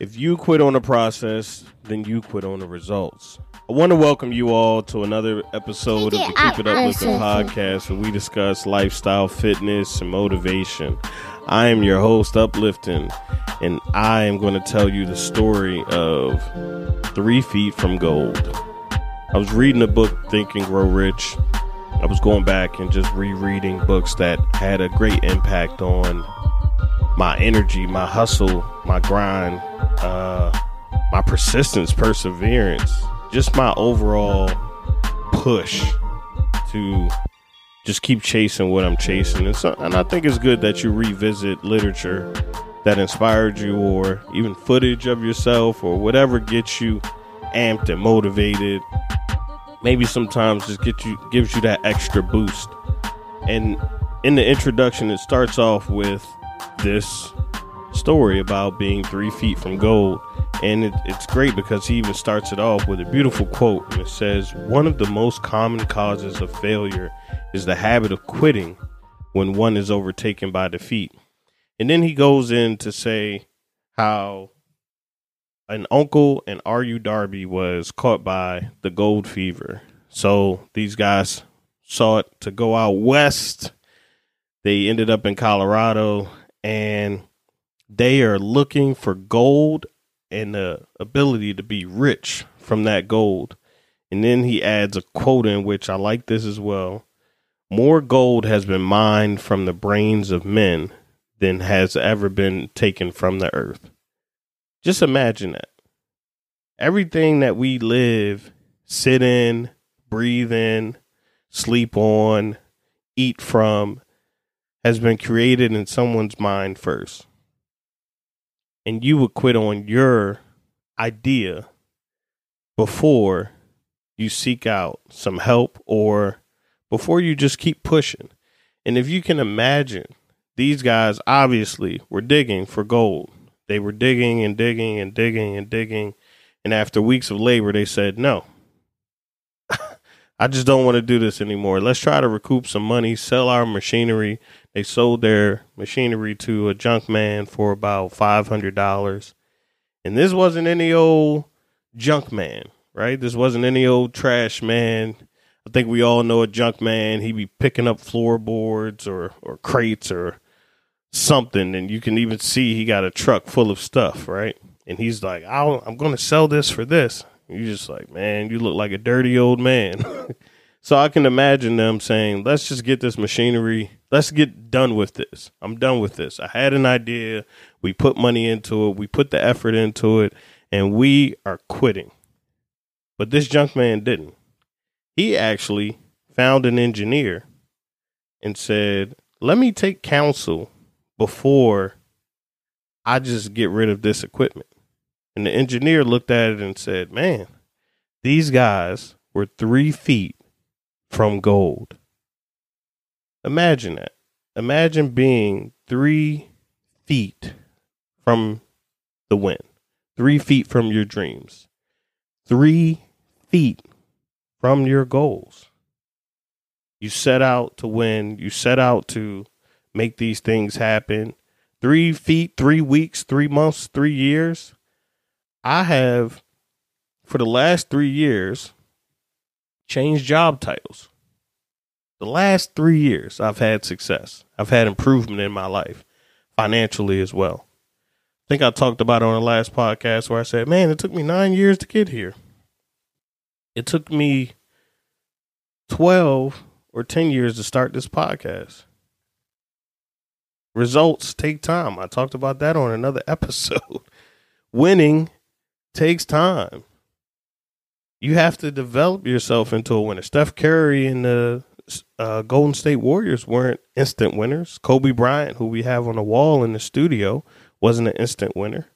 If you quit on the process, then you quit on the results. I want to welcome you all to another episode of the Keep It Uplifting podcast where we discuss lifestyle, fitness, and motivation. I am your host, Uplifting, and I am going to tell you the story of Three Feet from Gold. I was reading a book, Think and Grow Rich. I was going back and just rereading books that had a great impact on my energy, my hustle, my grind, uh, my persistence, perseverance, just my overall push to just keep chasing what I'm chasing. And, so, and I think it's good that you revisit literature that inspired you, or even footage of yourself, or whatever gets you amped and motivated. Maybe sometimes just get you gives you that extra boost. And in the introduction, it starts off with this story about being three feet from gold. And it, it's great because he even starts it off with a beautiful quote. And it says, One of the most common causes of failure is the habit of quitting when one is overtaken by defeat. And then he goes in to say how an uncle and R.U. Darby was caught by the gold fever. So these guys sought to go out west. They ended up in Colorado and they are looking for gold and the ability to be rich from that gold. And then he adds a quote in which I like this as well. More gold has been mined from the brains of men than has ever been taken from the earth. Just imagine that. Everything that we live, sit in, breathe in, sleep on, eat from, has been created in someone's mind first and you would quit on your idea before you seek out some help or before you just keep pushing. And if you can imagine, these guys obviously were digging for gold. They were digging and digging and digging and digging. And after weeks of labor, they said, no, I just don't want to do this anymore. Let's try to recoup some money, sell our machinery, they sold their machinery to a junk man for about five hundred dollars. And this wasn't any old junk man, right? This wasn't any old trash man. I think we all know a junk man. He be picking up floorboards or or crates or something, and you can even see he got a truck full of stuff, right? And he's like, I'm going to sell this for this. You're just like, man, you look like a dirty old man. so I can imagine them saying, let's just get this machinery let's get done with this. I'm done with this. I had an idea. We put money into it. We put the effort into it, and we are quitting. But this junk man didn't. He actually found an engineer and said, let me take counsel before I just get rid of this equipment. And the engineer looked at it and said, man, these guys were three feet from gold. Imagine that. Imagine being three feet from the wind, three feet from your dreams, three feet from your goals. You set out to win, you set out to make these things happen. Three feet, three weeks, three months, three years. I have, for the last three years, changed job titles. The last three years, I've had success. I've had improvement in my life, financially as well. I think I talked about it on the last podcast where I said, man, it took me nine years to get here. It took me 12 or 10 years to start this podcast. Results take time. I talked about that on another episode. Winning takes time. You have to develop yourself into a winner. Steph Curry and the uh, Golden State Warriors weren't instant winners. Kobe Bryant, who we have on the wall in the studio, wasn't an instant winner.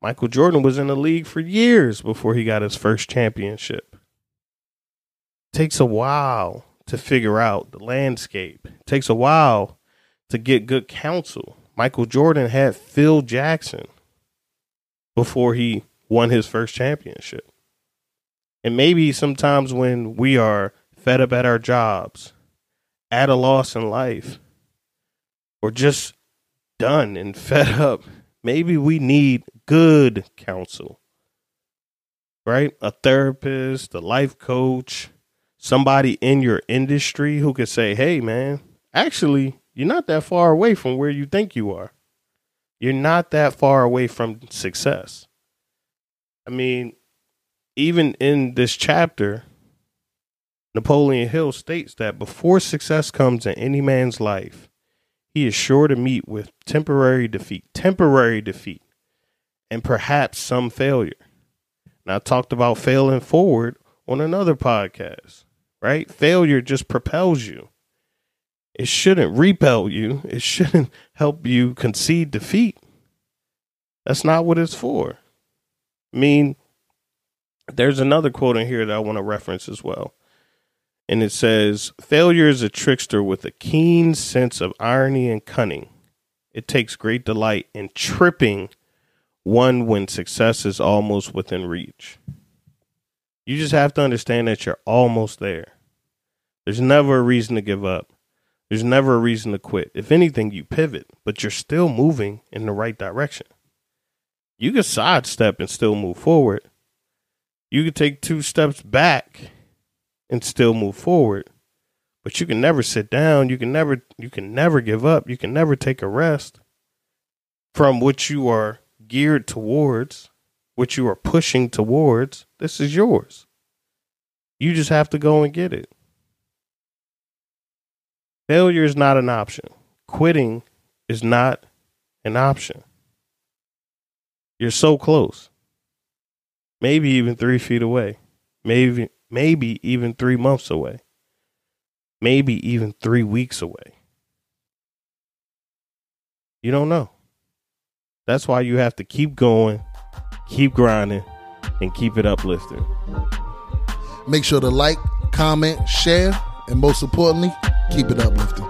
Michael Jordan was in the league for years before he got his first championship. It takes a while to figure out the landscape. It takes a while to get good counsel. Michael Jordan had Phil Jackson before he won his first championship. And maybe sometimes when we are fed up at our jobs, at a loss in life or just done and fed up, maybe we need good counsel, right? A therapist, a life coach, somebody in your industry who could say, hey, man, actually, you're not that far away from where you think you are. You're not that far away from success. I mean, even in this chapter, Napoleon Hill states that before success comes in any man's life, he is sure to meet with temporary defeat, temporary defeat, and perhaps some failure. And I talked about failing forward on another podcast, right? Failure just propels you. It shouldn't repel you, it shouldn't help you concede defeat. That's not what it's for. I mean, there's another quote in here that I want to reference as well. And it says, Failure is a trickster with a keen sense of irony and cunning. It takes great delight in tripping one when success is almost within reach. You just have to understand that you're almost there. There's never a reason to give up. There's never a reason to quit. If anything, you pivot, but you're still moving in the right direction. You can sidestep and still move forward. You can take two steps back and still move forward. But you can never sit down. You can never you can never give up. You can never take a rest from what you are geared towards, what you are pushing towards. This is yours. You just have to go and get it. Failure is not an option. Quitting is not an option. You're so close. Maybe even three feet away. Maybe maybe even three months away. Maybe even three weeks away. You don't know. That's why you have to keep going, keep grinding, and keep it uplifting. Make sure to like, comment, share, and most importantly, keep it uplifting.